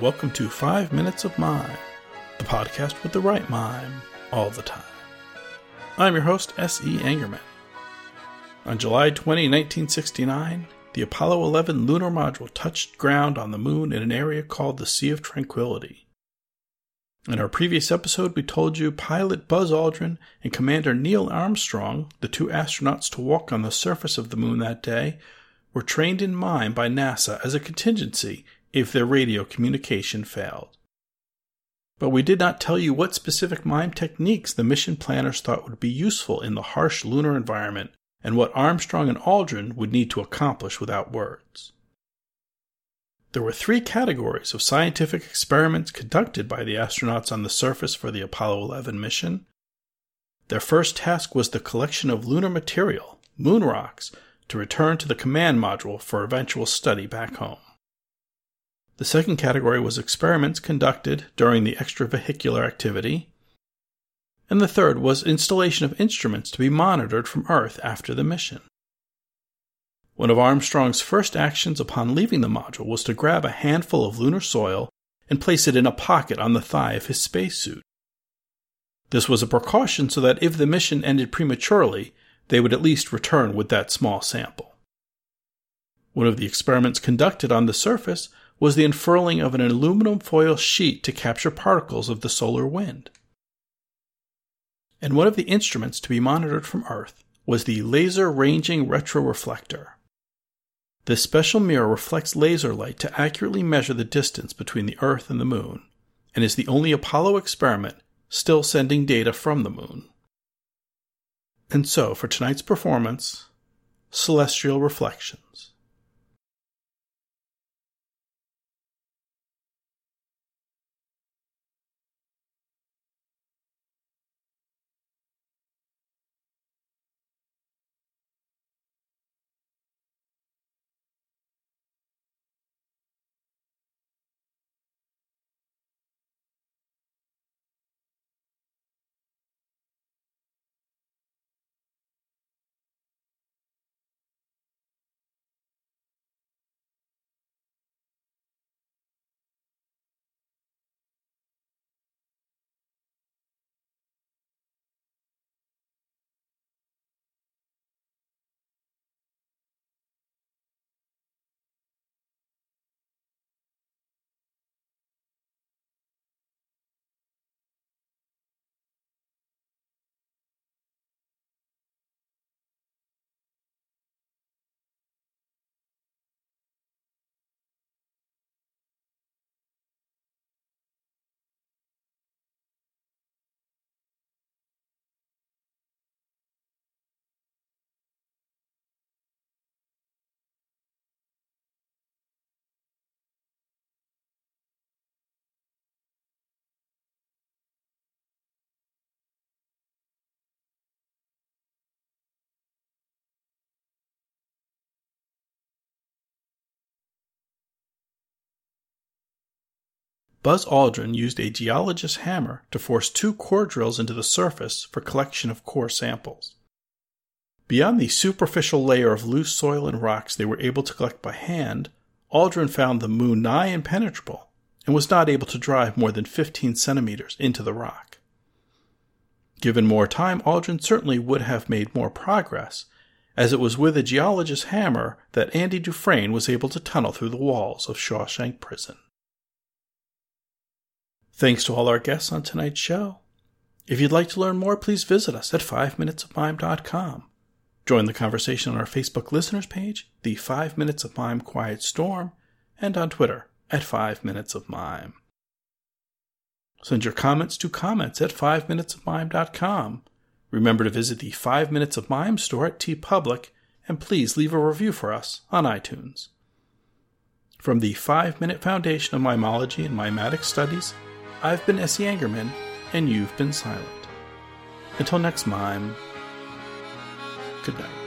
welcome to 5 Minutes of Mime, the podcast with the right mime all the time. I'm your host, S.E. Angerman. On July 20, 1969, the Apollo 11 lunar module touched ground on the moon in an area called the Sea of Tranquility. In our previous episode, we told you pilot Buzz Aldrin and Commander Neil Armstrong, the two astronauts to walk on the surface of the moon that day, were trained in mime by NASA as a contingency if their radio communication failed. But we did not tell you what specific mime techniques the mission planners thought would be useful in the harsh lunar environment and what Armstrong and Aldrin would need to accomplish without words. There were three categories of scientific experiments conducted by the astronauts on the surface for the Apollo 11 mission. Their first task was the collection of lunar material, moon rocks, to return to the command module for eventual study back home. The second category was experiments conducted during the extravehicular activity. And the third was installation of instruments to be monitored from Earth after the mission. One of Armstrong's first actions upon leaving the module was to grab a handful of lunar soil and place it in a pocket on the thigh of his spacesuit. This was a precaution so that if the mission ended prematurely, they would at least return with that small sample. One of the experiments conducted on the surface was the unfurling of an aluminum foil sheet to capture particles of the solar wind. And one of the instruments to be monitored from Earth was the Laser Ranging Retroreflector. This special mirror reflects laser light to accurately measure the distance between the Earth and the Moon, and is the only Apollo experiment still sending data from the Moon. And so, for tonight's performance, Celestial Reflections. Buzz Aldrin used a geologist's hammer to force two core drills into the surface for collection of core samples. Beyond the superficial layer of loose soil and rocks they were able to collect by hand, Aldrin found the moon nigh impenetrable and was not able to drive more than 15 centimeters into the rock. Given more time, Aldrin certainly would have made more progress, as it was with a geologist's hammer that Andy Dufresne was able to tunnel through the walls of Shawshank Prison. Thanks to all our guests on tonight's show. If you'd like to learn more, please visit us at 5minutesofmime.com. Join the conversation on our Facebook listeners page, the 5 Minutes of Mime Quiet Storm, and on Twitter at 5 Minutes of Mime. Send your comments to comments at 5minutesofmime.com. Remember to visit the 5 Minutes of Mime store at TeePublic, and please leave a review for us on iTunes. From the 5 Minute Foundation of Mimology and Mimetic Studies, I've been Essie Angerman, and you've been silent. Until next mime, good night.